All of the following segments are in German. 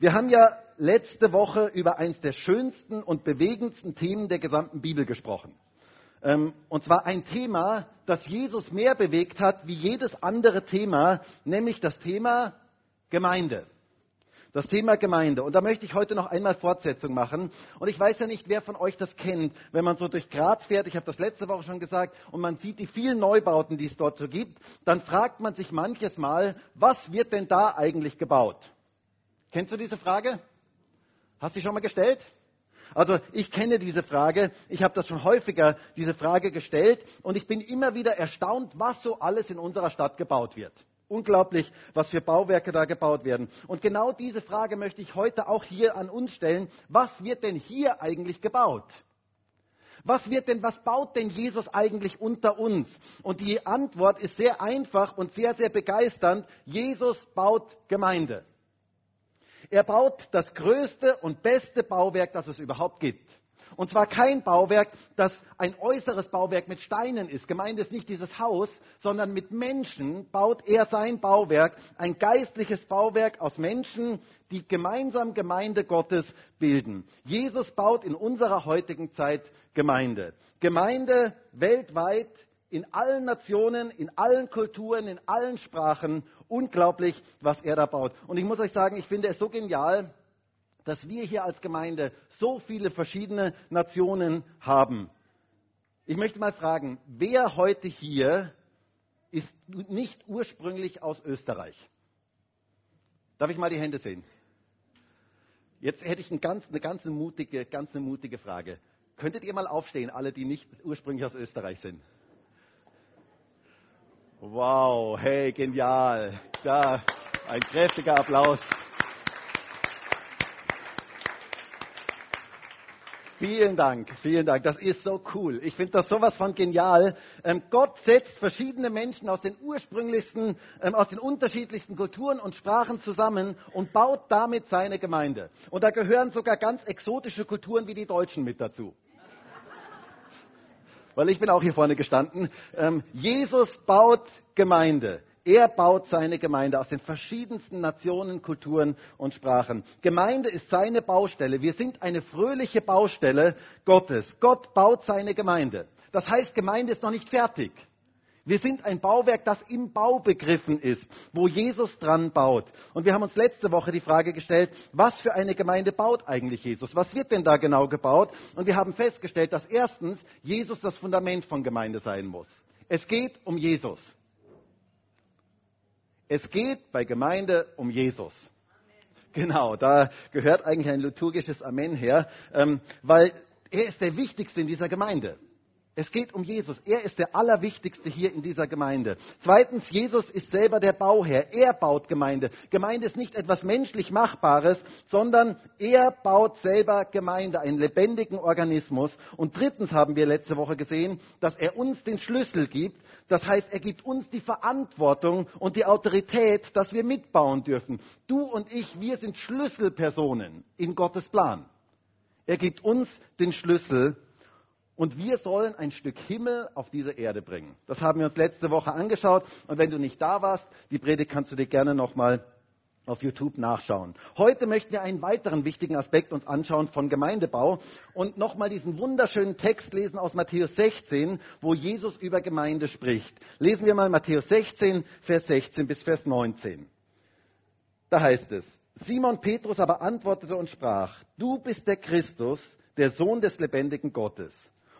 Wir haben ja letzte Woche über eines der schönsten und bewegendsten Themen der gesamten Bibel gesprochen. Ähm, und zwar ein Thema, das Jesus mehr bewegt hat wie jedes andere Thema, nämlich das Thema Gemeinde. Das Thema Gemeinde. Und da möchte ich heute noch einmal Fortsetzung machen. Und ich weiß ja nicht, wer von euch das kennt, wenn man so durch Graz fährt, ich habe das letzte Woche schon gesagt, und man sieht die vielen Neubauten, die es dort so gibt, dann fragt man sich manches Mal, was wird denn da eigentlich gebaut? Kennst du diese Frage? Hast du sie schon mal gestellt? Also ich kenne diese Frage, ich habe das schon häufiger, diese Frage gestellt und ich bin immer wieder erstaunt, was so alles in unserer Stadt gebaut wird. Unglaublich, was für Bauwerke da gebaut werden. Und genau diese Frage möchte ich heute auch hier an uns stellen. Was wird denn hier eigentlich gebaut? Was wird denn, was baut denn Jesus eigentlich unter uns? Und die Antwort ist sehr einfach und sehr, sehr begeisternd. Jesus baut Gemeinde. Er baut das größte und beste Bauwerk, das es überhaupt gibt. Und zwar kein Bauwerk, das ein äußeres Bauwerk mit Steinen ist. Gemeint ist nicht dieses Haus, sondern mit Menschen baut er sein Bauwerk, ein geistliches Bauwerk aus Menschen, die gemeinsam Gemeinde Gottes bilden. Jesus baut in unserer heutigen Zeit Gemeinde. Gemeinde weltweit in allen Nationen, in allen Kulturen, in allen Sprachen. Unglaublich, was er da baut. Und ich muss euch sagen, ich finde es so genial, dass wir hier als Gemeinde so viele verschiedene Nationen haben. Ich möchte mal fragen, wer heute hier ist nicht ursprünglich aus Österreich? Darf ich mal die Hände sehen? Jetzt hätte ich eine ganz, eine ganz mutige, ganz mutige Frage. Könntet ihr mal aufstehen, alle, die nicht ursprünglich aus Österreich sind? Wow, hey, genial. Da, ein kräftiger Applaus. Vielen Dank, vielen Dank. Das ist so cool. Ich finde das sowas von genial. Ähm, Gott setzt verschiedene Menschen aus den ursprünglichsten, ähm, aus den unterschiedlichsten Kulturen und Sprachen zusammen und baut damit seine Gemeinde. Und da gehören sogar ganz exotische Kulturen wie die Deutschen mit dazu. Weil ich bin auch hier vorne gestanden. Ähm, Jesus baut Gemeinde. Er baut seine Gemeinde aus den verschiedensten Nationen, Kulturen und Sprachen. Gemeinde ist seine Baustelle. Wir sind eine fröhliche Baustelle Gottes. Gott baut seine Gemeinde. Das heißt, Gemeinde ist noch nicht fertig. Wir sind ein Bauwerk, das im Bau begriffen ist, wo Jesus dran baut. Und wir haben uns letzte Woche die Frage gestellt, was für eine Gemeinde baut eigentlich Jesus? Was wird denn da genau gebaut? Und wir haben festgestellt, dass erstens Jesus das Fundament von Gemeinde sein muss. Es geht um Jesus. Es geht bei Gemeinde um Jesus. Genau, da gehört eigentlich ein liturgisches Amen her, ähm, weil er ist der Wichtigste in dieser Gemeinde. Es geht um Jesus. Er ist der Allerwichtigste hier in dieser Gemeinde. Zweitens, Jesus ist selber der Bauherr. Er baut Gemeinde. Gemeinde ist nicht etwas menschlich Machbares, sondern er baut selber Gemeinde, einen lebendigen Organismus. Und drittens haben wir letzte Woche gesehen, dass er uns den Schlüssel gibt. Das heißt, er gibt uns die Verantwortung und die Autorität, dass wir mitbauen dürfen. Du und ich, wir sind Schlüsselpersonen in Gottes Plan. Er gibt uns den Schlüssel und wir sollen ein Stück Himmel auf diese Erde bringen. Das haben wir uns letzte Woche angeschaut. Und wenn du nicht da warst, die Predigt kannst du dir gerne nochmal auf YouTube nachschauen. Heute möchten wir einen weiteren wichtigen Aspekt uns anschauen von Gemeindebau und nochmal diesen wunderschönen Text lesen aus Matthäus 16, wo Jesus über Gemeinde spricht. Lesen wir mal Matthäus 16, Vers 16 bis Vers 19. Da heißt es, Simon Petrus aber antwortete und sprach, du bist der Christus, der Sohn des lebendigen Gottes.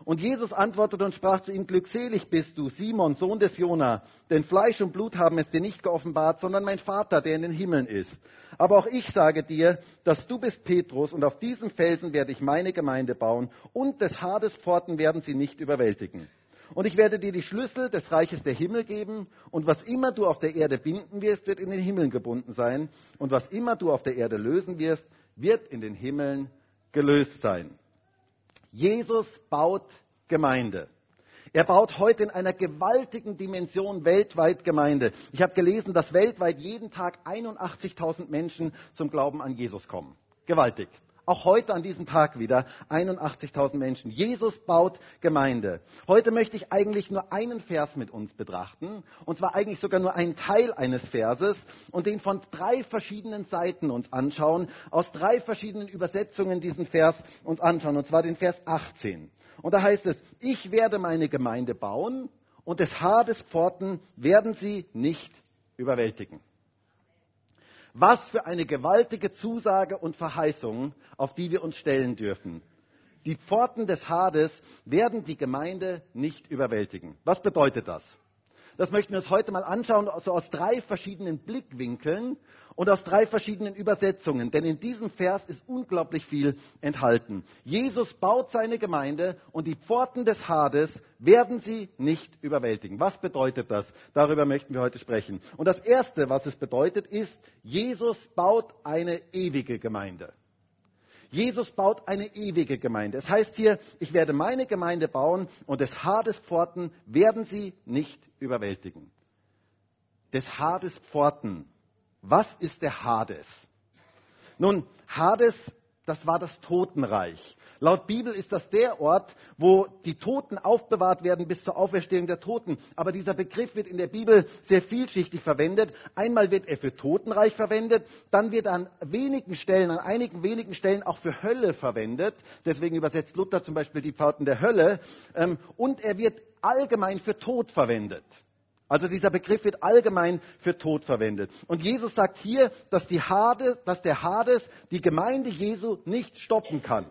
Und Jesus antwortete und sprach zu ihm, glückselig bist du, Simon, Sohn des Jona, denn Fleisch und Blut haben es dir nicht geoffenbart, sondern mein Vater, der in den Himmeln ist. Aber auch ich sage dir, dass du bist Petrus, und auf diesem Felsen werde ich meine Gemeinde bauen, und des Hades Pforten werden sie nicht überwältigen. Und ich werde dir die Schlüssel des Reiches der Himmel geben, und was immer du auf der Erde binden wirst, wird in den Himmeln gebunden sein, und was immer du auf der Erde lösen wirst, wird in den Himmeln gelöst sein. Jesus baut Gemeinde. Er baut heute in einer gewaltigen Dimension weltweit Gemeinde. Ich habe gelesen, dass weltweit jeden Tag 81.000 Menschen zum Glauben an Jesus kommen. Gewaltig. Auch heute an diesem Tag wieder 81.000 Menschen. Jesus baut Gemeinde. Heute möchte ich eigentlich nur einen Vers mit uns betrachten. Und zwar eigentlich sogar nur einen Teil eines Verses und den von drei verschiedenen Seiten uns anschauen. Aus drei verschiedenen Übersetzungen diesen Vers uns anschauen. Und zwar den Vers 18. Und da heißt es, ich werde meine Gemeinde bauen und des Hades Pforten werden sie nicht überwältigen. Was für eine gewaltige Zusage und Verheißung, auf die wir uns stellen dürfen. Die Pforten des Hades werden die Gemeinde nicht überwältigen. Was bedeutet das? Das möchten wir uns heute mal anschauen, so aus drei verschiedenen Blickwinkeln und aus drei verschiedenen Übersetzungen. Denn in diesem Vers ist unglaublich viel enthalten. Jesus baut seine Gemeinde und die Pforten des Hades werden sie nicht überwältigen. Was bedeutet das? Darüber möchten wir heute sprechen. Und das Erste, was es bedeutet, ist, Jesus baut eine ewige Gemeinde. Jesus baut eine ewige Gemeinde. Es heißt hier, ich werde meine Gemeinde bauen und des Hades Pforten werden sie nicht überwältigen. Des Hades Pforten. Was ist der Hades? Nun, Hades, das war das Totenreich. Laut Bibel ist das der Ort, wo die Toten aufbewahrt werden bis zur Auferstehung der Toten. Aber dieser Begriff wird in der Bibel sehr vielschichtig verwendet. Einmal wird er für Totenreich verwendet, dann wird er an wenigen Stellen, an einigen wenigen Stellen auch für Hölle verwendet. Deswegen übersetzt Luther zum Beispiel die Pforten der Hölle. Ähm, und er wird allgemein für Tod verwendet. Also dieser Begriff wird allgemein für Tod verwendet. Und Jesus sagt hier, dass, die Hade, dass der Hades die Gemeinde Jesu nicht stoppen kann.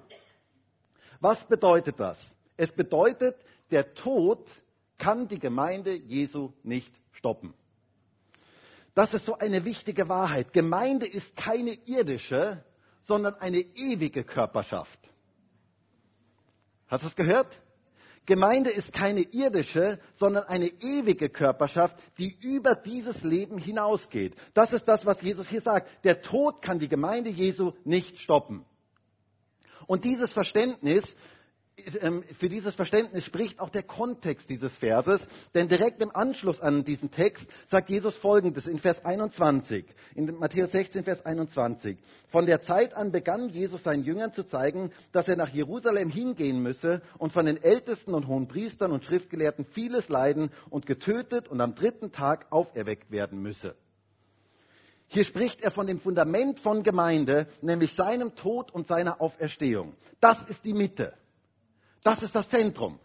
Was bedeutet das? Es bedeutet, der Tod kann die Gemeinde Jesu nicht stoppen. Das ist so eine wichtige Wahrheit. Gemeinde ist keine irdische, sondern eine ewige Körperschaft. Hast du es gehört? Gemeinde ist keine irdische, sondern eine ewige Körperschaft, die über dieses Leben hinausgeht. Das ist das, was Jesus hier sagt. Der Tod kann die Gemeinde Jesu nicht stoppen. Und dieses Verständnis, ähm, für dieses Verständnis spricht auch der Kontext dieses Verses, denn direkt im Anschluss an diesen Text sagt Jesus Folgendes in Vers 21, in Matthäus 16, Vers 21. Von der Zeit an begann Jesus seinen Jüngern zu zeigen, dass er nach Jerusalem hingehen müsse und von den Ältesten und hohen Priestern und Schriftgelehrten vieles leiden und getötet und am dritten Tag auferweckt werden müsse. Hier spricht er von dem Fundament von Gemeinde, nämlich seinem Tod und seiner Auferstehung. Das ist die Mitte. Das ist das Zentrum.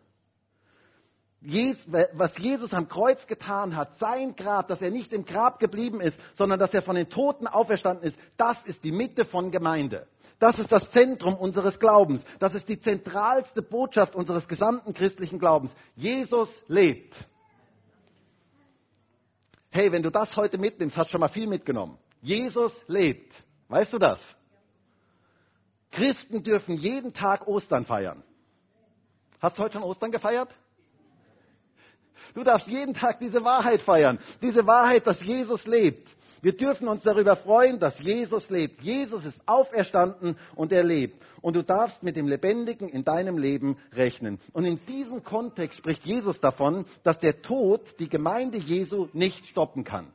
Was Jesus am Kreuz getan hat, sein Grab, dass er nicht im Grab geblieben ist, sondern dass er von den Toten auferstanden ist, das ist die Mitte von Gemeinde. Das ist das Zentrum unseres Glaubens. Das ist die zentralste Botschaft unseres gesamten christlichen Glaubens. Jesus lebt. Hey, wenn du das heute mitnimmst, hast du schon mal viel mitgenommen. Jesus lebt. Weißt du das? Christen dürfen jeden Tag Ostern feiern. Hast du heute schon Ostern gefeiert? Du darfst jeden Tag diese Wahrheit feiern. Diese Wahrheit, dass Jesus lebt. Wir dürfen uns darüber freuen, dass Jesus lebt. Jesus ist auferstanden und er lebt. Und du darfst mit dem Lebendigen in deinem Leben rechnen. Und in diesem Kontext spricht Jesus davon, dass der Tod die Gemeinde Jesu nicht stoppen kann.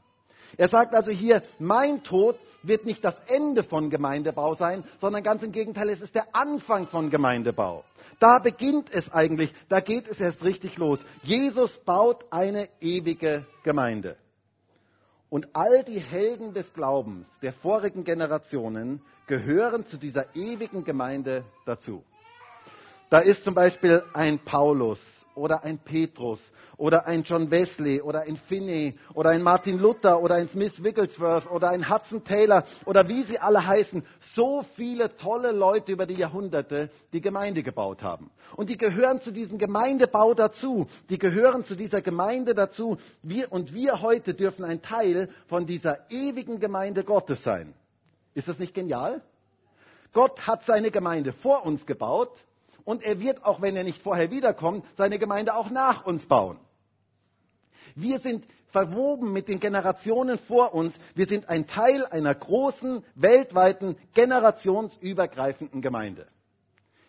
Er sagt also hier, mein Tod wird nicht das Ende von Gemeindebau sein, sondern ganz im Gegenteil, es ist der Anfang von Gemeindebau. Da beginnt es eigentlich, da geht es erst richtig los. Jesus baut eine ewige Gemeinde. Und all die Helden des Glaubens der vorigen Generationen gehören zu dieser ewigen Gemeinde dazu. Da ist zum Beispiel ein Paulus oder ein Petrus oder ein John Wesley oder ein Finney oder ein Martin Luther oder ein Smith Wigglesworth oder ein Hudson Taylor oder wie sie alle heißen. So viele tolle Leute über die Jahrhunderte, die Gemeinde gebaut haben. Und die gehören zu diesem Gemeindebau dazu. Die gehören zu dieser Gemeinde dazu. Wir, und wir heute dürfen ein Teil von dieser ewigen Gemeinde Gottes sein. Ist das nicht genial? Gott hat seine Gemeinde vor uns gebaut und er wird, auch wenn er nicht vorher wiederkommt, seine Gemeinde auch nach uns bauen. Wir sind verwoben mit den Generationen vor uns. Wir sind ein Teil einer großen, weltweiten, generationsübergreifenden Gemeinde.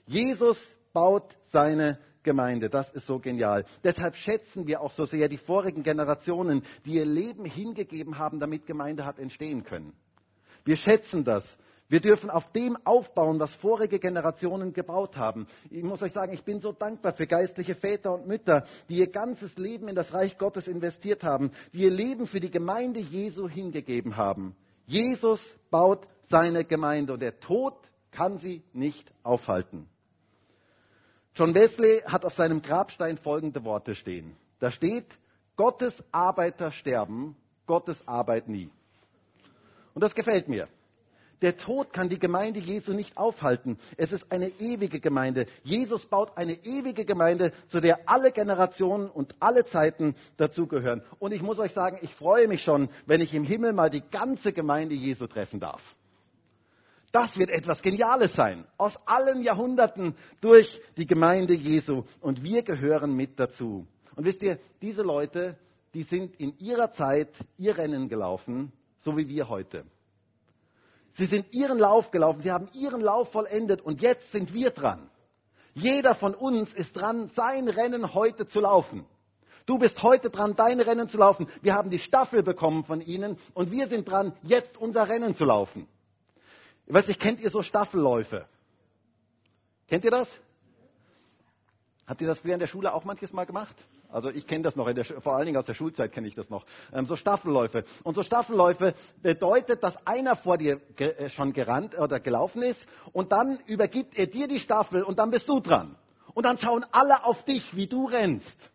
Jesus baut seine Gemeinde. Das ist so genial. Deshalb schätzen wir auch so sehr die vorigen Generationen, die ihr Leben hingegeben haben, damit Gemeinde hat entstehen können. Wir schätzen das, Wir dürfen auf dem aufbauen, was vorige Generationen gebaut haben. Ich muss euch sagen, ich bin so dankbar für geistliche Väter und Mütter, die ihr ganzes Leben in das Reich Gottes investiert haben, die ihr Leben für die Gemeinde Jesu hingegeben haben. Jesus baut seine Gemeinde und der Tod kann sie nicht aufhalten. John Wesley hat auf seinem Grabstein folgende Worte stehen. Da steht, Gottes Arbeiter sterben, Gottes Arbeit nie. Und das gefällt mir. Der Tod kann die Gemeinde Jesu nicht aufhalten. Es ist eine ewige Gemeinde. Jesus baut eine ewige Gemeinde, zu der alle Generationen und alle Zeiten dazugehören. Und ich muss euch sagen, ich freue mich schon, wenn ich im Himmel mal die ganze Gemeinde Jesu treffen darf. Das wird etwas Geniales sein. Aus allen Jahrhunderten durch die Gemeinde Jesu. Und wir gehören mit dazu. Und wisst ihr, diese Leute, die sind in ihrer Zeit ihr Rennen gelaufen, so wie wir heute. Sie sind ihren Lauf gelaufen, sie haben ihren Lauf vollendet und jetzt sind wir dran. Jeder von uns ist dran, sein Rennen heute zu laufen. Du bist heute dran, dein Rennen zu laufen. Wir haben die Staffel bekommen von ihnen und wir sind dran, jetzt unser Rennen zu laufen. Ich weiß nicht, kennt ihr so Staffelläufe? Kennt ihr das? Habt ihr das früher in der Schule auch manches Mal gemacht? Also ich kenne das noch, der, vor allen Dingen aus der Schulzeit kenne ich das noch. Ähm, so Staffelläufe. Und so Staffelläufe bedeutet, dass einer vor dir ge äh, schon gerannt oder gelaufen ist und dann übergibt er dir die Staffel und dann bist du dran. Und dann schauen alle auf dich, wie du rennst.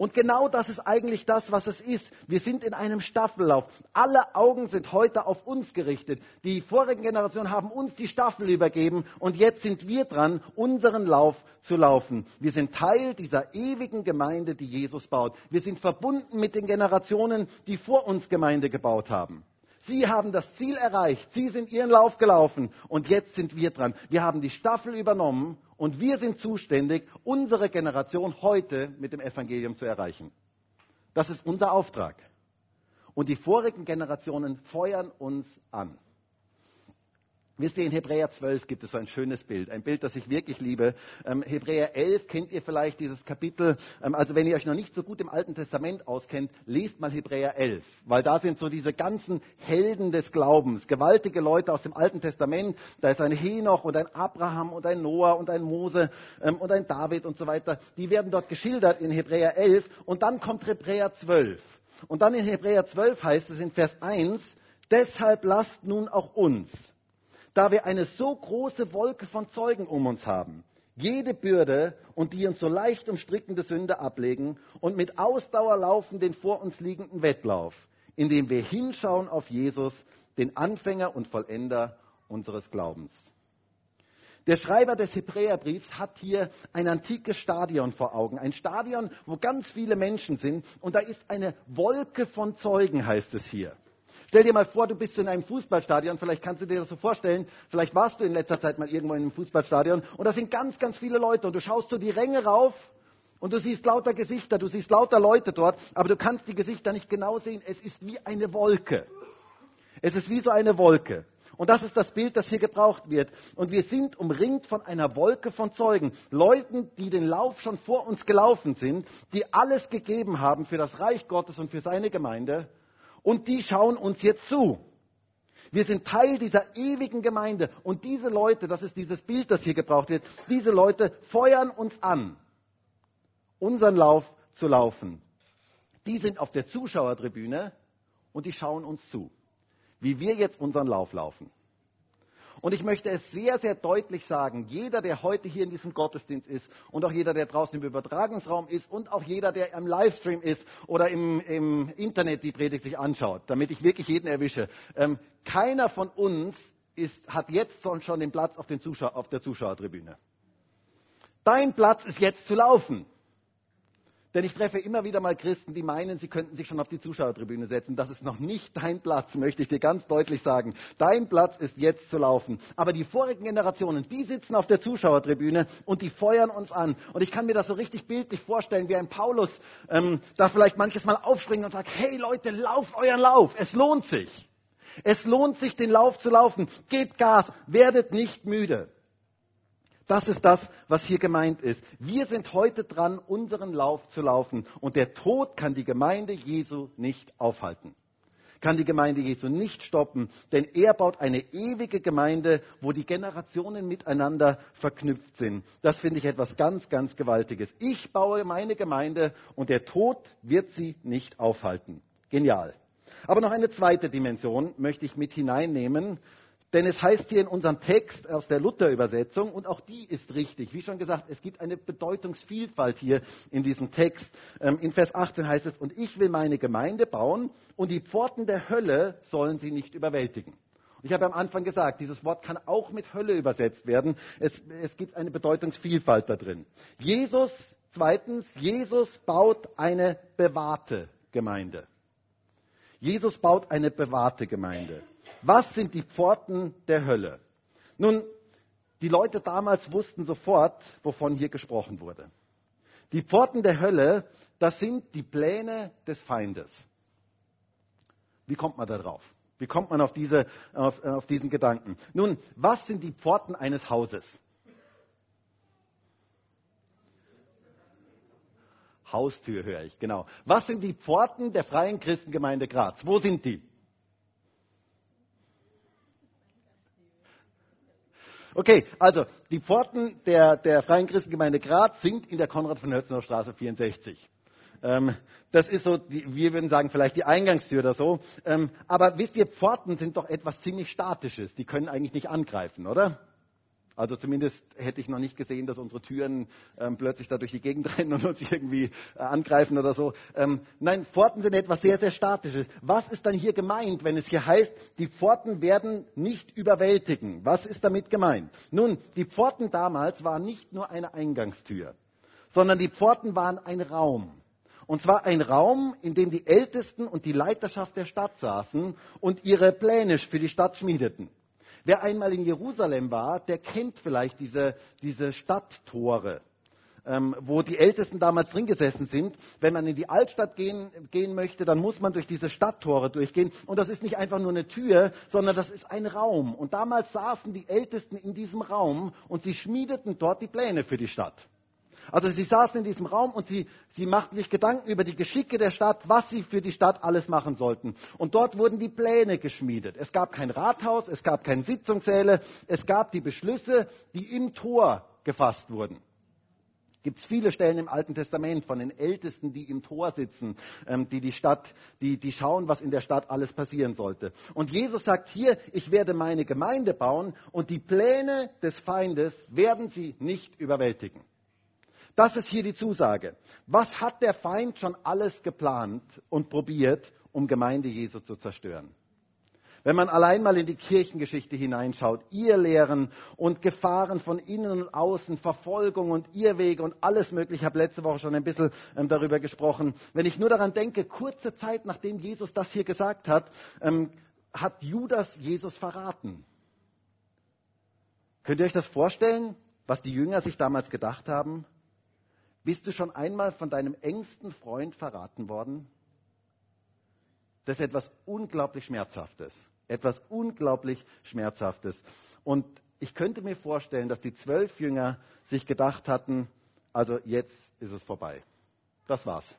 Und genau das ist eigentlich das, was es ist. Wir sind in einem Staffellauf. Alle Augen sind heute auf uns gerichtet. Die vorigen Generationen haben uns die Staffel übergeben und jetzt sind wir dran, unseren Lauf zu laufen. Wir sind Teil dieser ewigen Gemeinde, die Jesus baut. Wir sind verbunden mit den Generationen, die vor uns Gemeinde gebaut haben. Sie haben das Ziel erreicht. Sie sind ihren Lauf gelaufen. Und jetzt sind wir dran. Wir haben die Staffel übernommen und wir sind zuständig, unsere Generation heute mit dem Evangelium zu erreichen. Das ist unser Auftrag. Und die vorigen Generationen feuern uns an. Wisst ihr, in Hebräer 12 gibt es so ein schönes Bild, ein Bild, das ich wirklich liebe. Ähm, Hebräer 11 kennt ihr vielleicht dieses Kapitel. Ähm, also wenn ihr euch noch nicht so gut im Alten Testament auskennt, lest mal Hebräer 11, weil da sind so diese ganzen Helden des Glaubens, gewaltige Leute aus dem Alten Testament. Da ist ein Henoch und ein Abraham und ein Noah und ein Mose ähm, und ein David und so weiter. Die werden dort geschildert in Hebräer 11 und dann kommt Hebräer 12. Und dann in Hebräer 12 heißt es in Vers 1, deshalb lasst nun auch uns da wir eine so große Wolke von Zeugen um uns haben, jede Bürde und die uns so leicht umstrickende Sünde ablegen und mit Ausdauer laufen den vor uns liegenden Wettlauf, indem wir hinschauen auf Jesus, den Anfänger und Vollender unseres Glaubens. Der Schreiber des Hebräerbriefs hat hier ein antikes Stadion vor Augen. Ein Stadion, wo ganz viele Menschen sind. Und da ist eine Wolke von Zeugen, heißt es hier. Stell dir mal vor, du bist in einem Fußballstadion, vielleicht kannst du dir das so vorstellen, vielleicht warst du in letzter Zeit mal irgendwo in einem Fußballstadion und da sind ganz, ganz viele Leute und du schaust so die Ränge rauf und du siehst lauter Gesichter, du siehst lauter Leute dort, aber du kannst die Gesichter nicht genau sehen. Es ist wie eine Wolke. Es ist wie so eine Wolke. Und das ist das Bild, das hier gebraucht wird. Und wir sind umringt von einer Wolke von Zeugen. Leuten, die den Lauf schon vor uns gelaufen sind, die alles gegeben haben für das Reich Gottes und für seine Gemeinde und die schauen uns jetzt zu. Wir sind Teil dieser ewigen Gemeinde und diese Leute, das ist dieses Bild, das hier gebraucht wird, diese Leute feuern uns an, unseren Lauf zu laufen. Die sind auf der Zuschauertribüne und die schauen uns zu, wie wir jetzt unseren Lauf laufen. Und ich möchte es sehr, sehr deutlich sagen, jeder, der heute hier in diesem Gottesdienst ist und auch jeder, der draußen im Übertragungsraum ist und auch jeder, der im Livestream ist oder im, im Internet die Predigt sich anschaut, damit ich wirklich jeden erwische, ähm, keiner von uns ist, hat jetzt schon den Platz auf, Zuschau auf der Zuschauertribüne. Dein Platz ist jetzt zu laufen. Denn ich treffe immer wieder mal Christen, die meinen, sie könnten sich schon auf die Zuschauertribüne setzen. Das ist noch nicht dein Platz, möchte ich dir ganz deutlich sagen. Dein Platz ist jetzt zu laufen. Aber die vorigen Generationen, die sitzen auf der Zuschauertribüne und die feuern uns an. Und ich kann mir das so richtig bildlich vorstellen, wie ein Paulus ähm, da vielleicht manches Mal aufspringt und sagt, hey Leute, lauft euren Lauf, es lohnt sich. Es lohnt sich, den Lauf zu laufen. Gebt Gas, werdet nicht müde. Das ist das, was hier gemeint ist. Wir sind heute dran, unseren Lauf zu laufen und der Tod kann die Gemeinde Jesu nicht aufhalten. kann die Gemeinde Jesu nicht stoppen, denn er baut eine ewige Gemeinde, wo die Generationen miteinander verknüpft sind. Das finde ich etwas ganz, ganz Gewaltiges. Ich baue meine Gemeinde und der Tod wird sie nicht aufhalten. Genial. Aber noch eine zweite Dimension möchte ich mit hineinnehmen, denn es heißt hier in unserem Text aus der Luther-Übersetzung, und auch die ist richtig, wie schon gesagt, es gibt eine Bedeutungsvielfalt hier in diesem Text. Ähm, in Vers 18 heißt es, und ich will meine Gemeinde bauen und die Pforten der Hölle sollen sie nicht überwältigen. Ich habe am Anfang gesagt, dieses Wort kann auch mit Hölle übersetzt werden. Es, es gibt eine Bedeutungsvielfalt da drin. Jesus, zweitens, Jesus baut eine bewahrte Gemeinde. Jesus baut eine bewahrte Gemeinde. Was sind die Pforten der Hölle? Nun, die Leute damals wussten sofort, wovon hier gesprochen wurde. Die Pforten der Hölle, das sind die Pläne des Feindes. Wie kommt man da drauf? Wie kommt man auf, diese, auf, auf diesen Gedanken? Nun, was sind die Pforten eines Hauses? Haustür höre ich, genau. Was sind die Pforten der Freien Christengemeinde Graz? Wo sind die? Okay, also die Pforten der, der Freien Christengemeinde Graz sind in der Konrad von Hötzener Straße 64. Ähm, das ist so, die, wir würden sagen, vielleicht die Eingangstür oder so. Ähm, aber wisst ihr, Pforten sind doch etwas ziemlich Statisches. Die können eigentlich nicht angreifen, oder? Also zumindest hätte ich noch nicht gesehen, dass unsere Türen ähm, plötzlich da durch die Gegend rennen und uns irgendwie äh, angreifen oder so. Ähm, nein, Pforten sind etwas sehr, sehr Statisches. Was ist dann hier gemeint, wenn es hier heißt, die Pforten werden nicht überwältigen? Was ist damit gemeint? Nun, die Pforten damals waren nicht nur eine Eingangstür, sondern die Pforten waren ein Raum. Und zwar ein Raum, in dem die Ältesten und die Leiterschaft der Stadt saßen und ihre Pläne für die Stadt schmiedeten. Wer einmal in Jerusalem war, der kennt vielleicht diese, diese Stadttore, ähm, wo die Ältesten damals drin gesessen sind. Wenn man in die Altstadt gehen, gehen möchte, dann muss man durch diese Stadttore durchgehen. Und das ist nicht einfach nur eine Tür, sondern das ist ein Raum. Und damals saßen die Ältesten in diesem Raum und sie schmiedeten dort die Pläne für die Stadt. Also sie saßen in diesem Raum und sie, sie machten sich Gedanken über die Geschicke der Stadt, was sie für die Stadt alles machen sollten. Und dort wurden die Pläne geschmiedet. Es gab kein Rathaus, es gab keine Sitzungssäle, es gab die Beschlüsse, die im Tor gefasst wurden. Gibt es viele Stellen im Alten Testament von den Ältesten, die im Tor sitzen, ähm, die die Stadt, die, die schauen, was in der Stadt alles passieren sollte. Und Jesus sagt hier, ich werde meine Gemeinde bauen und die Pläne des Feindes werden sie nicht überwältigen. Das ist hier die Zusage. Was hat der Feind schon alles geplant und probiert, um Gemeinde Jesu zu zerstören? Wenn man allein mal in die Kirchengeschichte hineinschaut, ihr Lehren und Gefahren von innen und außen, Verfolgung und Irrwege und alles Mögliche, ich habe letzte Woche schon ein bisschen ähm, darüber gesprochen. Wenn ich nur daran denke, kurze Zeit nachdem Jesus das hier gesagt hat, ähm, hat Judas Jesus verraten. Könnt ihr euch das vorstellen, was die Jünger sich damals gedacht haben? Bist du schon einmal von deinem engsten Freund verraten worden? Das ist etwas unglaublich Schmerzhaftes. Etwas unglaublich Schmerzhaftes. Und ich könnte mir vorstellen, dass die zwölf Jünger sich gedacht hatten, also jetzt ist es vorbei. Das war's.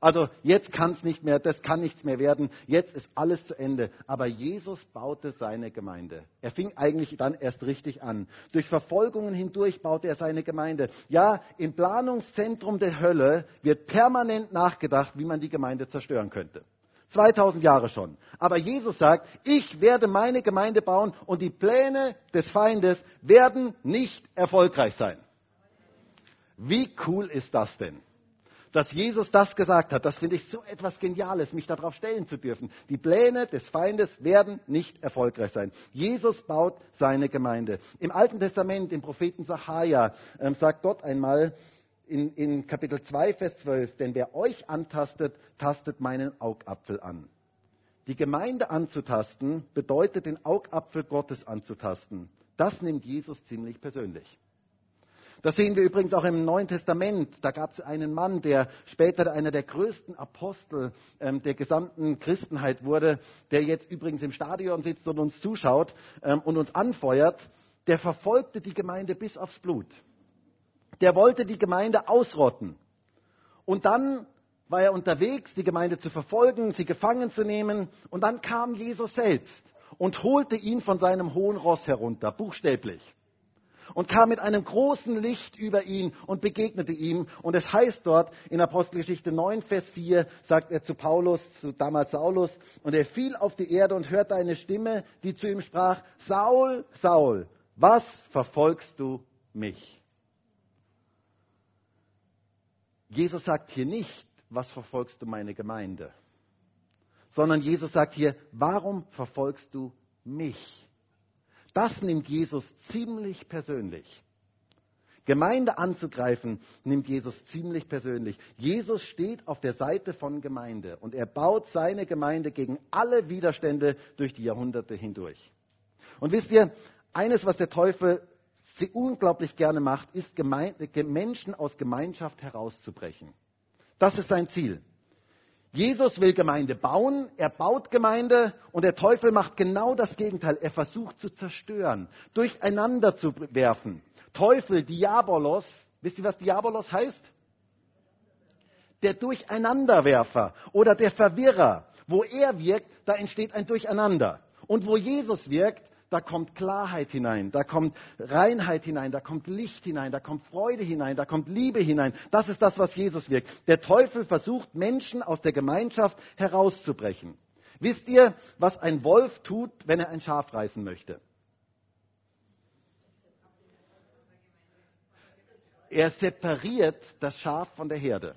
Also jetzt kann es nicht mehr, das kann nichts mehr werden, jetzt ist alles zu Ende. Aber Jesus baute seine Gemeinde. Er fing eigentlich dann erst richtig an. Durch Verfolgungen hindurch baute er seine Gemeinde. Ja, im Planungszentrum der Hölle wird permanent nachgedacht, wie man die Gemeinde zerstören könnte. 2000 Jahre schon. Aber Jesus sagt, ich werde meine Gemeinde bauen und die Pläne des Feindes werden nicht erfolgreich sein. Wie cool ist das denn? Dass Jesus das gesagt hat, das finde ich so etwas Geniales, mich darauf stellen zu dürfen. Die Pläne des Feindes werden nicht erfolgreich sein. Jesus baut seine Gemeinde. Im Alten Testament, im Propheten Sacharja, äh, sagt Gott einmal in, in Kapitel 2, Vers 12, denn wer euch antastet, tastet meinen Augapfel an. Die Gemeinde anzutasten bedeutet, den Augapfel Gottes anzutasten. Das nimmt Jesus ziemlich persönlich. Das sehen wir übrigens auch im Neuen Testament. Da gab es einen Mann, der später einer der größten Apostel ähm, der gesamten Christenheit wurde, der jetzt übrigens im Stadion sitzt und uns zuschaut ähm, und uns anfeuert. Der verfolgte die Gemeinde bis aufs Blut. Der wollte die Gemeinde ausrotten. Und dann war er unterwegs, die Gemeinde zu verfolgen, sie gefangen zu nehmen. Und dann kam Jesus selbst und holte ihn von seinem hohen Ross herunter, buchstäblich. Und kam mit einem großen Licht über ihn und begegnete ihm. Und es heißt dort in Apostelgeschichte 9, Vers 4, sagt er zu Paulus, zu damals Saulus, und er fiel auf die Erde und hörte eine Stimme, die zu ihm sprach, Saul, Saul, was verfolgst du mich? Jesus sagt hier nicht, was verfolgst du meine Gemeinde? Sondern Jesus sagt hier, warum verfolgst du mich? Das nimmt Jesus ziemlich persönlich. Gemeinde anzugreifen, nimmt Jesus ziemlich persönlich. Jesus steht auf der Seite von Gemeinde und er baut seine Gemeinde gegen alle Widerstände durch die Jahrhunderte hindurch. Und wisst ihr, eines, was der Teufel unglaublich gerne macht, ist Menschen aus Gemeinschaft herauszubrechen. Das ist sein Ziel. Jesus will Gemeinde bauen, er baut Gemeinde und der Teufel macht genau das Gegenteil. Er versucht zu zerstören, durcheinander zu werfen. Teufel, Diabolos, wisst ihr, was Diabolos heißt? Der Durcheinanderwerfer oder der Verwirrer. Wo er wirkt, da entsteht ein Durcheinander. Und wo Jesus wirkt, da kommt Klarheit hinein, da kommt Reinheit hinein, da kommt Licht hinein, da kommt Freude hinein, da kommt Liebe hinein. Das ist das, was Jesus wirkt. Der Teufel versucht, Menschen aus der Gemeinschaft herauszubrechen. Wisst ihr, was ein Wolf tut, wenn er ein Schaf reißen möchte? Er separiert das Schaf von der Herde.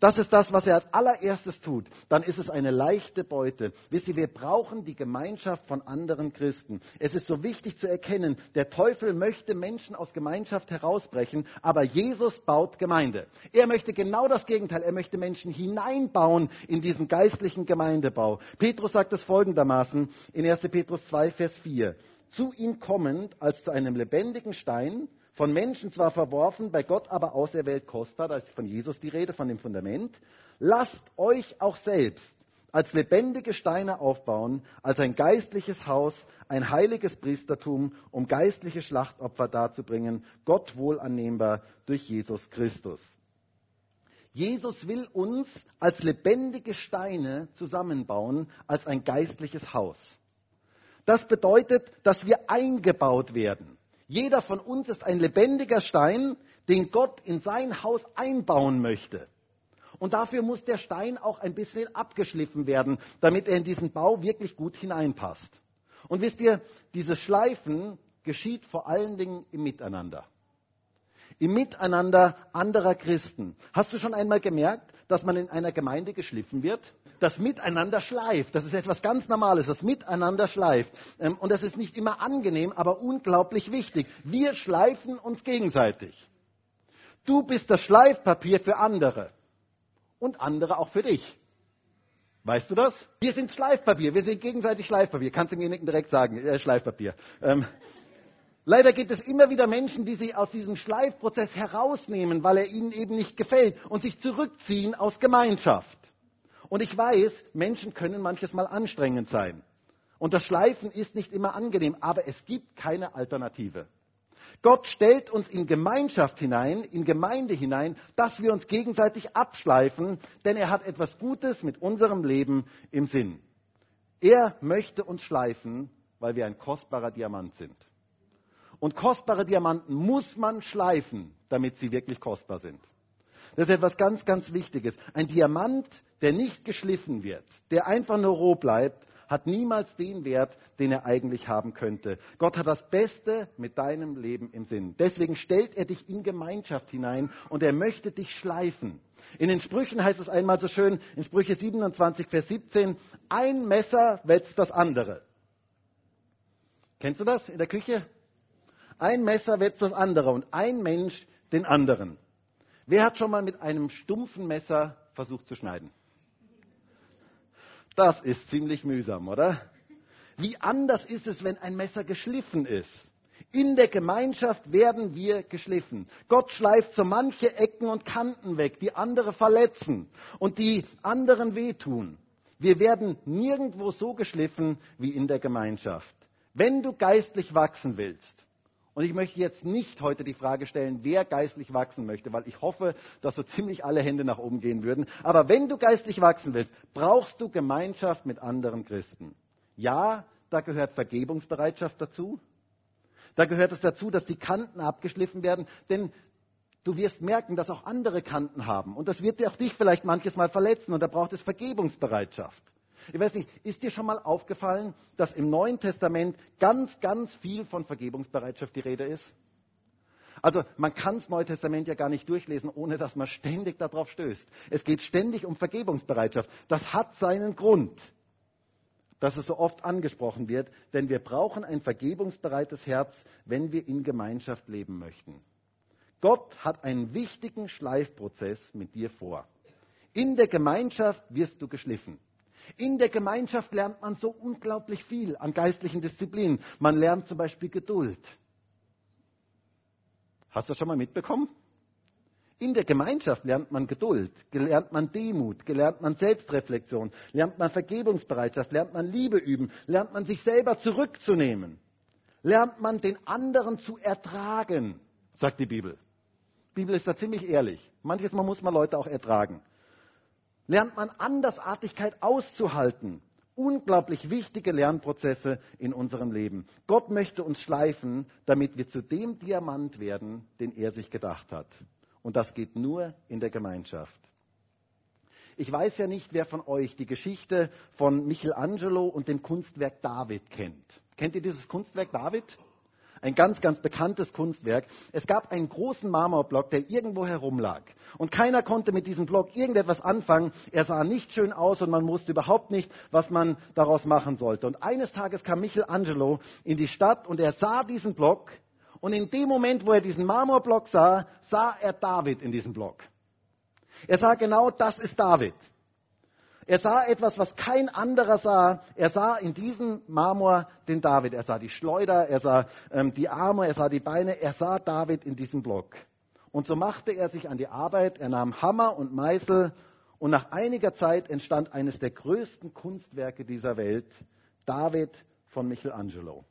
Das ist das, was er als allererstes tut. Dann ist es eine leichte Beute. Wisst ihr, wir brauchen die Gemeinschaft von anderen Christen. Es ist so wichtig zu erkennen, der Teufel möchte Menschen aus Gemeinschaft herausbrechen, aber Jesus baut Gemeinde. Er möchte genau das Gegenteil. Er möchte Menschen hineinbauen in diesen geistlichen Gemeindebau. Petrus sagt es folgendermaßen in 1. Petrus 2, Vers 4. Zu ihm kommend als zu einem lebendigen Stein, von Menschen zwar verworfen, bei Gott aber auserwählt kostbar, da ist von Jesus die Rede, von dem Fundament, lasst euch auch selbst als lebendige Steine aufbauen, als ein geistliches Haus, ein heiliges Priestertum, um geistliche Schlachtopfer darzubringen, Gott wohlannehmbar durch Jesus Christus. Jesus will uns als lebendige Steine zusammenbauen, als ein geistliches Haus. Das bedeutet, dass wir eingebaut werden. Jeder von uns ist ein lebendiger Stein, den Gott in sein Haus einbauen möchte. Und dafür muss der Stein auch ein bisschen abgeschliffen werden, damit er in diesen Bau wirklich gut hineinpasst. Und wisst ihr, dieses Schleifen geschieht vor allen Dingen im Miteinander. Im Miteinander anderer Christen. Hast du schon einmal gemerkt, dass man in einer Gemeinde geschliffen wird? Das Miteinander schleift. Das ist etwas ganz Normales, das Miteinander schleift. Ähm, und das ist nicht immer angenehm, aber unglaublich wichtig. Wir schleifen uns gegenseitig. Du bist das Schleifpapier für andere und andere auch für dich. Weißt du das? Wir sind Schleifpapier, wir sind gegenseitig Schleifpapier. Kannst du demjenigen direkt sagen, äh, Schleifpapier. Ähm, leider gibt es immer wieder Menschen, die sich aus diesem Schleifprozess herausnehmen, weil er ihnen eben nicht gefällt und sich zurückziehen aus Gemeinschaft. Und ich weiß, Menschen können manches Mal anstrengend sein. Und das Schleifen ist nicht immer angenehm, aber es gibt keine Alternative. Gott stellt uns in Gemeinschaft hinein, in Gemeinde hinein, dass wir uns gegenseitig abschleifen, denn er hat etwas Gutes mit unserem Leben im Sinn. Er möchte uns schleifen, weil wir ein kostbarer Diamant sind. Und kostbare Diamanten muss man schleifen, damit sie wirklich kostbar sind. Das ist etwas ganz, ganz Wichtiges. Ein Diamant, der nicht geschliffen wird, der einfach nur roh bleibt, hat niemals den Wert, den er eigentlich haben könnte. Gott hat das Beste mit deinem Leben im Sinn. Deswegen stellt er dich in Gemeinschaft hinein und er möchte dich schleifen. In den Sprüchen heißt es einmal so schön, in Sprüche 27, Vers 17, ein Messer wetzt das andere. Kennst du das in der Küche? Ein Messer wetzt das andere und ein Mensch den anderen. Wer hat schon mal mit einem stumpfen Messer versucht zu schneiden? Das ist ziemlich mühsam, oder? Wie anders ist es, wenn ein Messer geschliffen ist? In der Gemeinschaft werden wir geschliffen. Gott schleift so manche Ecken und Kanten weg, die andere verletzen und die anderen wehtun. Wir werden nirgendwo so geschliffen wie in der Gemeinschaft. Wenn du geistlich wachsen willst Und ich möchte jetzt nicht heute die Frage stellen, wer geistlich wachsen möchte, weil ich hoffe, dass so ziemlich alle Hände nach oben gehen würden. Aber wenn du geistlich wachsen willst, brauchst du Gemeinschaft mit anderen Christen. Ja, da gehört Vergebungsbereitschaft dazu. Da gehört es dazu, dass die Kanten abgeschliffen werden, denn du wirst merken, dass auch andere Kanten haben. Und das wird auch dich vielleicht manches Mal verletzen und da braucht es Vergebungsbereitschaft. Ich weiß nicht, ist dir schon mal aufgefallen, dass im Neuen Testament ganz, ganz viel von Vergebungsbereitschaft die Rede ist? Also man kann das Neue Testament ja gar nicht durchlesen, ohne dass man ständig darauf stößt. Es geht ständig um Vergebungsbereitschaft. Das hat seinen Grund, dass es so oft angesprochen wird, denn wir brauchen ein vergebungsbereites Herz, wenn wir in Gemeinschaft leben möchten. Gott hat einen wichtigen Schleifprozess mit dir vor. In der Gemeinschaft wirst du geschliffen. In der Gemeinschaft lernt man so unglaublich viel an geistlichen Disziplinen. Man lernt zum Beispiel Geduld. Hast du das schon mal mitbekommen? In der Gemeinschaft lernt man Geduld, lernt man Demut, lernt man Selbstreflexion, lernt man Vergebungsbereitschaft, lernt man Liebe üben, lernt man sich selber zurückzunehmen, lernt man den anderen zu ertragen, sagt die Bibel. Die Bibel ist da ziemlich ehrlich. Manches Mal muss man Leute auch ertragen lernt man Andersartigkeit auszuhalten. Unglaublich wichtige Lernprozesse in unserem Leben. Gott möchte uns schleifen, damit wir zu dem Diamant werden, den er sich gedacht hat. Und das geht nur in der Gemeinschaft. Ich weiß ja nicht, wer von euch die Geschichte von Michelangelo und dem Kunstwerk David kennt. Kennt ihr dieses Kunstwerk David? Ein ganz, ganz bekanntes Kunstwerk. Es gab einen großen Marmorblock, der irgendwo herumlag. Und keiner konnte mit diesem Block irgendetwas anfangen. Er sah nicht schön aus und man wusste überhaupt nicht, was man daraus machen sollte. Und eines Tages kam Michelangelo in die Stadt und er sah diesen Block. Und in dem Moment, wo er diesen Marmorblock sah, sah er David in diesem Block. Er sah genau, das ist David. Er sah etwas, was kein anderer sah. Er sah in diesem Marmor den David. Er sah die Schleuder, er sah ähm, die Arme, er sah die Beine. Er sah David in diesem Block. Und so machte er sich an die Arbeit. Er nahm Hammer und Meißel. Und nach einiger Zeit entstand eines der größten Kunstwerke dieser Welt, David von Michelangelo.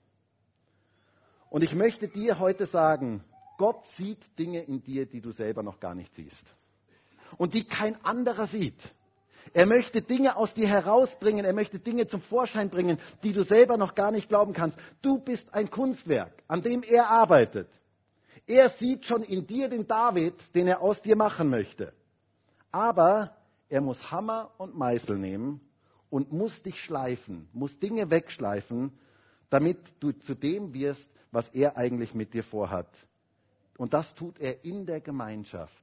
Und ich möchte dir heute sagen, Gott sieht Dinge in dir, die du selber noch gar nicht siehst. Und die kein anderer sieht. Er möchte Dinge aus dir herausbringen, er möchte Dinge zum Vorschein bringen, die du selber noch gar nicht glauben kannst. Du bist ein Kunstwerk, an dem er arbeitet. Er sieht schon in dir den David, den er aus dir machen möchte. Aber er muss Hammer und Meißel nehmen und muss dich schleifen, muss Dinge wegschleifen, damit du zu dem wirst, was er eigentlich mit dir vorhat. Und das tut er in der Gemeinschaft.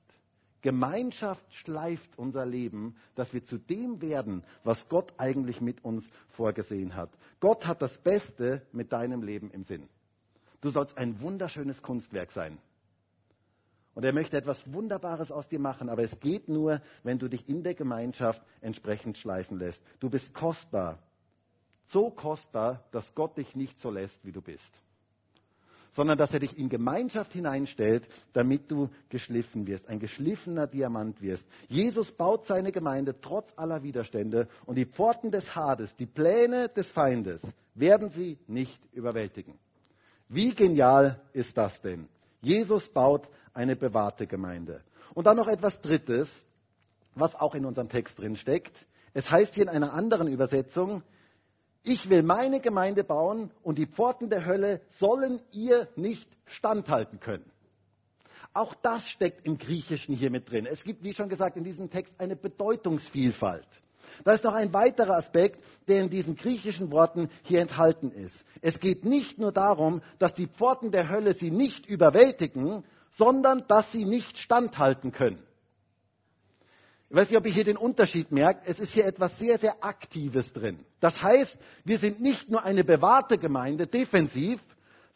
Gemeinschaft schleift unser Leben, dass wir zu dem werden, was Gott eigentlich mit uns vorgesehen hat. Gott hat das Beste mit deinem Leben im Sinn. Du sollst ein wunderschönes Kunstwerk sein. Und er möchte etwas Wunderbares aus dir machen, aber es geht nur, wenn du dich in der Gemeinschaft entsprechend schleifen lässt. Du bist kostbar. So kostbar, dass Gott dich nicht so lässt, wie du bist sondern dass er dich in Gemeinschaft hineinstellt, damit du geschliffen wirst, ein geschliffener Diamant wirst. Jesus baut seine Gemeinde trotz aller Widerstände und die Pforten des Hades, die Pläne des Feindes, werden sie nicht überwältigen. Wie genial ist das denn? Jesus baut eine bewahrte Gemeinde. Und dann noch etwas Drittes, was auch in unserem Text drin steckt. Es heißt hier in einer anderen Übersetzung, ich will meine Gemeinde bauen und die Pforten der Hölle sollen ihr nicht standhalten können. Auch das steckt im Griechischen hier mit drin. Es gibt, wie schon gesagt, in diesem Text eine Bedeutungsvielfalt. Da ist noch ein weiterer Aspekt, der in diesen griechischen Worten hier enthalten ist. Es geht nicht nur darum, dass die Pforten der Hölle sie nicht überwältigen, sondern dass sie nicht standhalten können. Ich weiß nicht, ob ihr hier den Unterschied merkt. Es ist hier etwas sehr, sehr Aktives drin. Das heißt, wir sind nicht nur eine bewahrte Gemeinde, defensiv,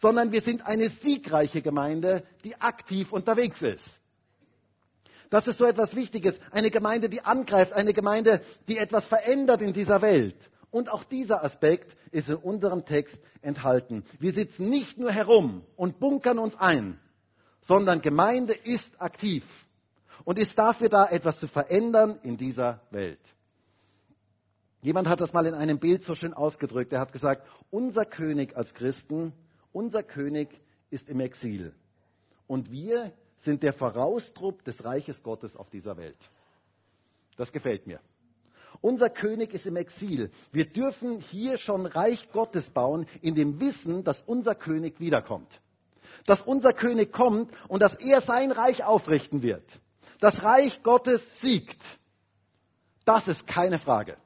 sondern wir sind eine siegreiche Gemeinde, die aktiv unterwegs ist. Das ist so etwas Wichtiges. Eine Gemeinde, die angreift, eine Gemeinde, die etwas verändert in dieser Welt. Und auch dieser Aspekt ist in unserem Text enthalten. Wir sitzen nicht nur herum und bunkern uns ein, sondern Gemeinde ist aktiv und ist dafür da, etwas zu verändern in dieser Welt. Jemand hat das mal in einem Bild so schön ausgedrückt. Er hat gesagt, unser König als Christen, unser König ist im Exil. Und wir sind der Voraustrupp des Reiches Gottes auf dieser Welt. Das gefällt mir. Unser König ist im Exil. Wir dürfen hier schon Reich Gottes bauen, in dem Wissen, dass unser König wiederkommt. Dass unser König kommt und dass er sein Reich aufrichten wird. Das Reich Gottes siegt. Das ist keine Frage.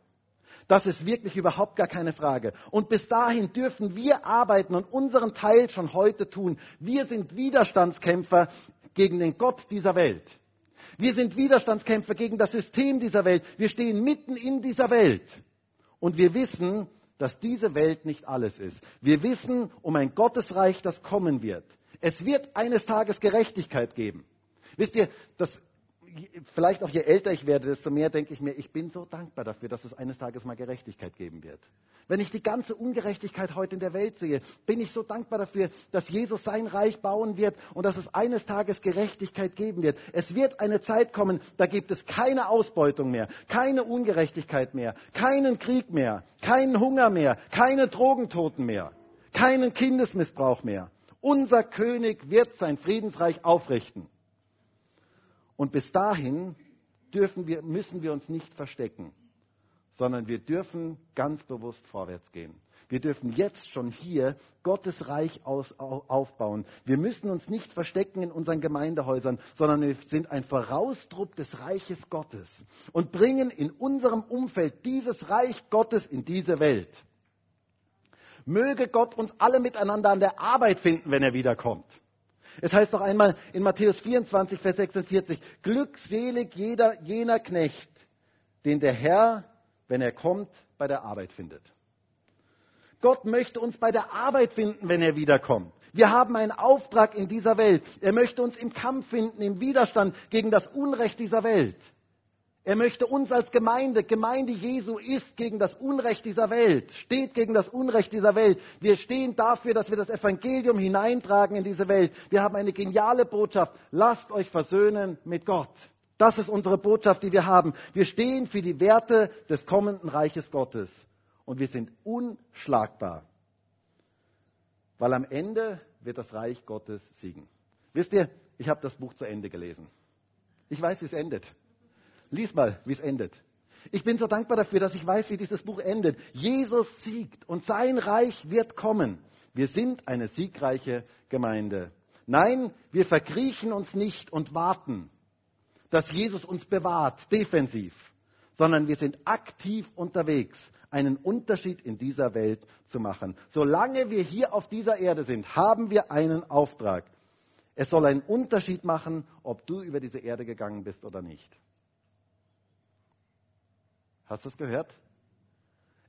Das ist wirklich überhaupt gar keine Frage. Und bis dahin dürfen wir arbeiten und unseren Teil schon heute tun. Wir sind Widerstandskämpfer gegen den Gott dieser Welt. Wir sind Widerstandskämpfer gegen das System dieser Welt. Wir stehen mitten in dieser Welt. Und wir wissen, dass diese Welt nicht alles ist. Wir wissen um ein Gottesreich, das kommen wird. Es wird eines Tages Gerechtigkeit geben. Wisst ihr, das vielleicht auch je älter ich werde, desto mehr denke ich mir, ich bin so dankbar dafür, dass es eines Tages mal Gerechtigkeit geben wird. Wenn ich die ganze Ungerechtigkeit heute in der Welt sehe, bin ich so dankbar dafür, dass Jesus sein Reich bauen wird und dass es eines Tages Gerechtigkeit geben wird. Es wird eine Zeit kommen, da gibt es keine Ausbeutung mehr, keine Ungerechtigkeit mehr, keinen Krieg mehr, keinen Hunger mehr, keine Drogentoten mehr, keinen Kindesmissbrauch mehr. Unser König wird sein Friedensreich aufrichten. Und bis dahin wir, müssen wir uns nicht verstecken, sondern wir dürfen ganz bewusst vorwärts gehen. Wir dürfen jetzt schon hier Gottes Reich aus, aufbauen. Wir müssen uns nicht verstecken in unseren Gemeindehäusern, sondern wir sind ein Vorausdruck des Reiches Gottes und bringen in unserem Umfeld dieses Reich Gottes in diese Welt. Möge Gott uns alle miteinander an der Arbeit finden, wenn er wiederkommt. Es heißt doch einmal in Matthäus 24, Vers 46, glückselig jeder jener Knecht, den der Herr, wenn er kommt, bei der Arbeit findet. Gott möchte uns bei der Arbeit finden, wenn er wiederkommt. Wir haben einen Auftrag in dieser Welt. Er möchte uns im Kampf finden, im Widerstand gegen das Unrecht dieser Welt. Er möchte uns als Gemeinde, Gemeinde Jesu ist gegen das Unrecht dieser Welt, steht gegen das Unrecht dieser Welt. Wir stehen dafür, dass wir das Evangelium hineintragen in diese Welt. Wir haben eine geniale Botschaft. Lasst euch versöhnen mit Gott. Das ist unsere Botschaft, die wir haben. Wir stehen für die Werte des kommenden Reiches Gottes. Und wir sind unschlagbar. Weil am Ende wird das Reich Gottes siegen. Wisst ihr, ich habe das Buch zu Ende gelesen. Ich weiß, wie es endet. Lies mal, wie es endet. Ich bin so dankbar dafür, dass ich weiß, wie dieses Buch endet. Jesus siegt und sein Reich wird kommen. Wir sind eine siegreiche Gemeinde. Nein, wir verkriechen uns nicht und warten, dass Jesus uns bewahrt, defensiv, sondern wir sind aktiv unterwegs, einen Unterschied in dieser Welt zu machen. Solange wir hier auf dieser Erde sind, haben wir einen Auftrag. Es soll einen Unterschied machen, ob du über diese Erde gegangen bist oder nicht. Hast du es gehört?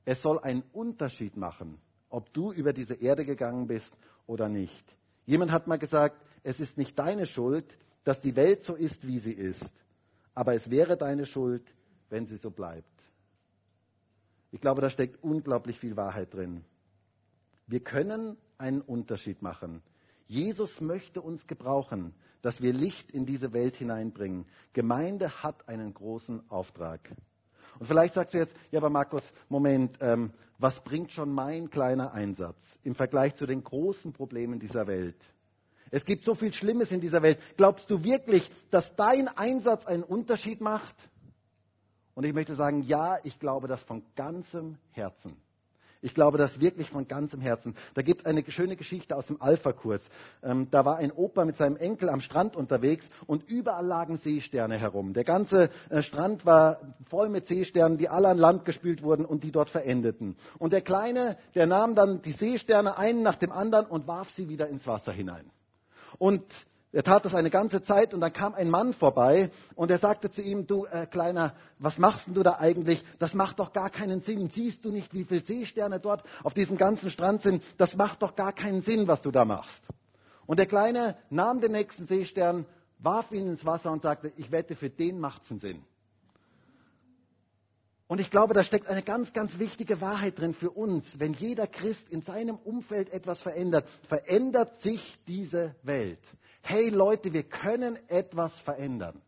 Es soll einen Unterschied machen, ob du über diese Erde gegangen bist oder nicht. Jemand hat mal gesagt, es ist nicht deine Schuld, dass die Welt so ist, wie sie ist, aber es wäre deine Schuld, wenn sie so bleibt. Ich glaube, da steckt unglaublich viel Wahrheit drin. Wir können einen Unterschied machen. Jesus möchte uns gebrauchen, dass wir Licht in diese Welt hineinbringen. Gemeinde hat einen großen Auftrag. Und vielleicht sagst du jetzt, ja, aber Markus, Moment, ähm, was bringt schon mein kleiner Einsatz im Vergleich zu den großen Problemen dieser Welt? Es gibt so viel Schlimmes in dieser Welt. Glaubst du wirklich, dass dein Einsatz einen Unterschied macht? Und ich möchte sagen, ja, ich glaube das von ganzem Herzen. Ich glaube das wirklich von ganzem Herzen. Da gibt es eine schöne Geschichte aus dem Alpha-Kurs. Ähm, da war ein Opa mit seinem Enkel am Strand unterwegs und überall lagen Seesterne herum. Der ganze äh, Strand war voll mit Seesternen, die alle an Land gespült wurden und die dort verendeten. Und der Kleine, der nahm dann die Seesterne einen nach dem anderen und warf sie wieder ins Wasser hinein. Und er tat das eine ganze Zeit und dann kam ein Mann vorbei und er sagte zu ihm, du äh, Kleiner, was machst denn du da eigentlich? Das macht doch gar keinen Sinn. Siehst du nicht, wie viele Seesterne dort auf diesem ganzen Strand sind? Das macht doch gar keinen Sinn, was du da machst. Und der Kleine nahm den nächsten Seestern, warf ihn ins Wasser und sagte, ich wette, für den macht es einen Sinn. Und ich glaube, da steckt eine ganz, ganz wichtige Wahrheit drin für uns. Wenn jeder Christ in seinem Umfeld etwas verändert, verändert sich diese Welt hey Leute, wir können etwas verändern.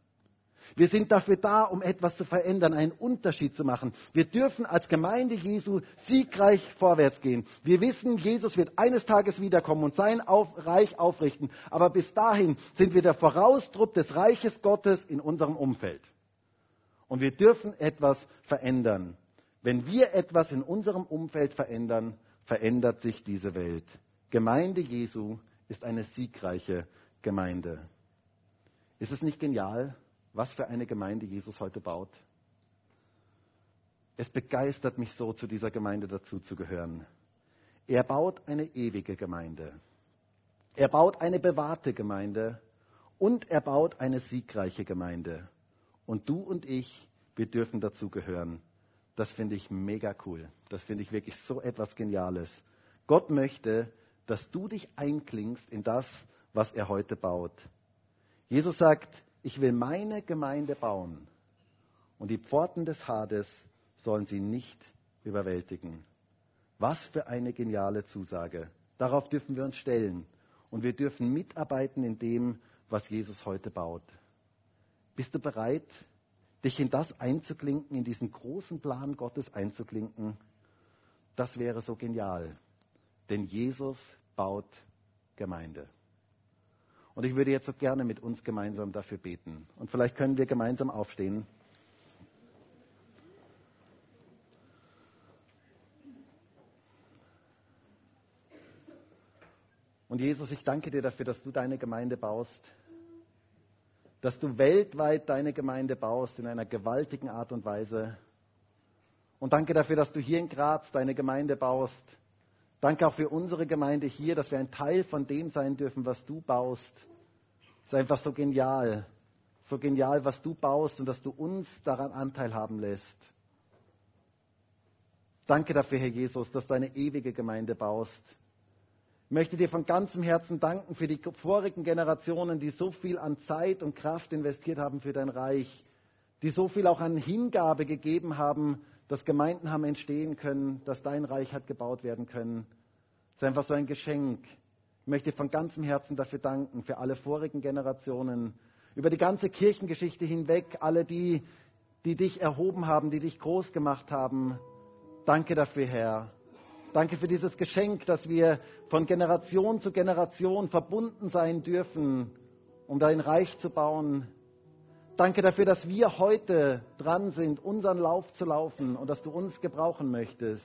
Wir sind dafür da, um etwas zu verändern, einen Unterschied zu machen. Wir dürfen als Gemeinde Jesu siegreich vorwärts gehen. Wir wissen, Jesus wird eines Tages wiederkommen und sein Reich aufrichten. Aber bis dahin sind wir der Vorausdruck des Reiches Gottes in unserem Umfeld. Und wir dürfen etwas verändern. Wenn wir etwas in unserem Umfeld verändern, verändert sich diese Welt. Gemeinde Jesu ist eine siegreiche Gemeinde. Ist es nicht genial, was für eine Gemeinde Jesus heute baut? Es begeistert mich so, zu dieser Gemeinde dazuzugehören. Er baut eine ewige Gemeinde. Er baut eine bewahrte Gemeinde und er baut eine siegreiche Gemeinde. Und du und ich, wir dürfen dazugehören. Das finde ich mega cool. Das finde ich wirklich so etwas Geniales. Gott möchte, dass du dich einklingst in das, was er heute baut. Jesus sagt, ich will meine Gemeinde bauen und die Pforten des Hades sollen sie nicht überwältigen. Was für eine geniale Zusage. Darauf dürfen wir uns stellen und wir dürfen mitarbeiten in dem, was Jesus heute baut. Bist du bereit, dich in das einzuklinken, in diesen großen Plan Gottes einzuklinken? Das wäre so genial. Denn Jesus baut Gemeinde. Und ich würde jetzt so gerne mit uns gemeinsam dafür beten. Und vielleicht können wir gemeinsam aufstehen. Und Jesus, ich danke dir dafür, dass du deine Gemeinde baust, dass du weltweit deine Gemeinde baust in einer gewaltigen Art und Weise. Und danke dafür, dass du hier in Graz deine Gemeinde baust. Danke auch für unsere Gemeinde hier, dass wir ein Teil von dem sein dürfen, was du baust. Es ist einfach so genial, so genial, was du baust und dass du uns daran Anteil haben lässt. Danke dafür, Herr Jesus, dass du eine ewige Gemeinde baust. Ich möchte dir von ganzem Herzen danken für die vorigen Generationen, die so viel an Zeit und Kraft investiert haben für dein Reich, die so viel auch an Hingabe gegeben haben, dass Gemeinden haben entstehen können, dass dein Reich hat gebaut werden können. Es ist einfach so ein Geschenk. Ich möchte von ganzem Herzen dafür danken, für alle vorigen Generationen, über die ganze Kirchengeschichte hinweg, alle die, die dich erhoben haben, die dich groß gemacht haben. Danke dafür, Herr. Danke für dieses Geschenk, dass wir von Generation zu Generation verbunden sein dürfen, um dein Reich zu bauen. Danke dafür, dass wir heute dran sind, unseren Lauf zu laufen und dass du uns gebrauchen möchtest.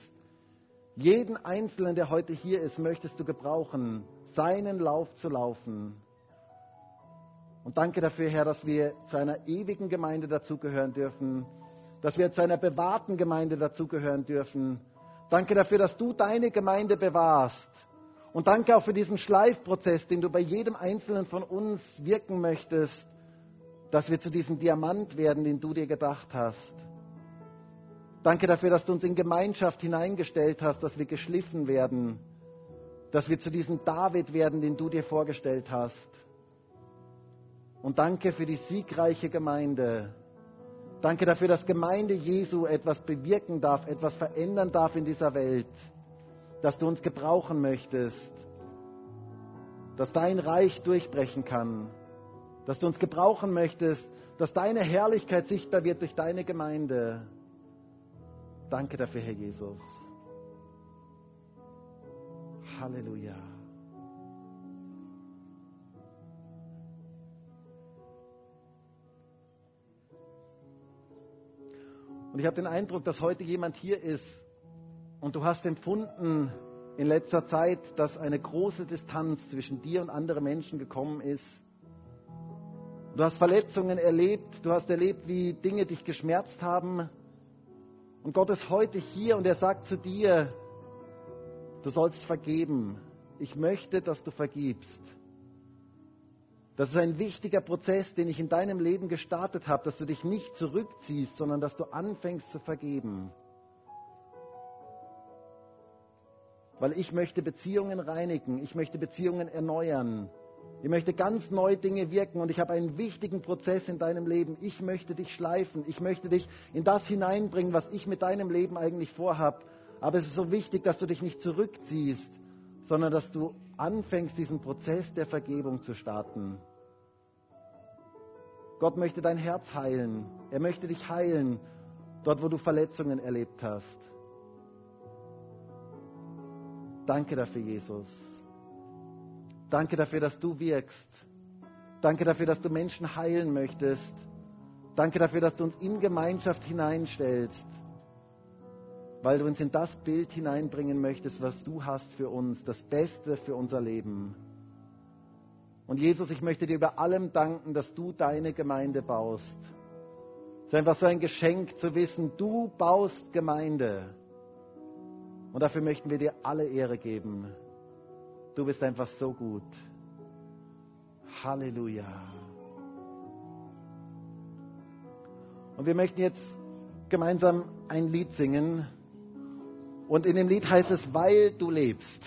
Jeden Einzelnen, der heute hier ist, möchtest du gebrauchen, seinen Lauf zu laufen. Und danke dafür, Herr, dass wir zu einer ewigen Gemeinde dazugehören dürfen, dass wir zu einer bewahrten Gemeinde dazugehören dürfen Danke dafür, dass du deine Gemeinde bewahrst. Und danke auch für diesen Schleifprozess, den du bei jedem Einzelnen von uns wirken möchtest, dass wir zu diesem Diamant werden, den du dir gedacht hast. Danke dafür, dass du uns in Gemeinschaft hineingestellt hast, dass wir geschliffen werden, dass wir zu diesem David werden, den du dir vorgestellt hast. Und danke für die siegreiche Gemeinde, Danke dafür, dass Gemeinde Jesu etwas bewirken darf, etwas verändern darf in dieser Welt, dass du uns gebrauchen möchtest, dass dein Reich durchbrechen kann, dass du uns gebrauchen möchtest, dass deine Herrlichkeit sichtbar wird durch deine Gemeinde. Danke dafür, Herr Jesus. Halleluja. Und ich habe den Eindruck, dass heute jemand hier ist und du hast empfunden in letzter Zeit, dass eine große Distanz zwischen dir und anderen Menschen gekommen ist. Du hast Verletzungen erlebt, du hast erlebt, wie Dinge dich geschmerzt haben. Und Gott ist heute hier und er sagt zu dir, du sollst vergeben. Ich möchte, dass du vergibst. Das ist ein wichtiger Prozess, den ich in deinem Leben gestartet habe, dass du dich nicht zurückziehst, sondern dass du anfängst zu vergeben. Weil ich möchte Beziehungen reinigen, ich möchte Beziehungen erneuern. Ich möchte ganz neue Dinge wirken und ich habe einen wichtigen Prozess in deinem Leben. Ich möchte dich schleifen. Ich möchte dich in das hineinbringen, was ich mit deinem Leben eigentlich vorhab. Aber es ist so wichtig, dass du dich nicht zurückziehst, sondern dass du anfängst, diesen Prozess der Vergebung zu starten. Gott möchte dein Herz heilen. Er möchte dich heilen, dort wo du Verletzungen erlebt hast. Danke dafür, Jesus. Danke dafür, dass du wirkst. Danke dafür, dass du Menschen heilen möchtest. Danke dafür, dass du uns in Gemeinschaft hineinstellst, weil du uns in das Bild hineinbringen möchtest, was du hast für uns, das Beste für unser Leben. Und Jesus, ich möchte dir über allem danken, dass du deine Gemeinde baust. Es ist einfach so ein Geschenk zu wissen, du baust Gemeinde. Und dafür möchten wir dir alle Ehre geben. Du bist einfach so gut. Halleluja. Und wir möchten jetzt gemeinsam ein Lied singen. Und in dem Lied heißt es, weil du lebst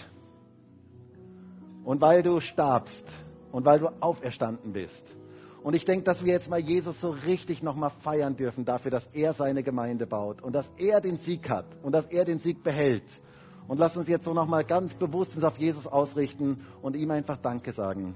und weil du starbst und weil du auferstanden bist. Und ich denke, dass wir jetzt mal Jesus so richtig nochmal feiern dürfen dafür, dass er seine Gemeinde baut und dass er den Sieg hat und dass er den Sieg behält. Und lass uns jetzt so nochmal ganz bewusst uns auf Jesus ausrichten und ihm einfach Danke sagen.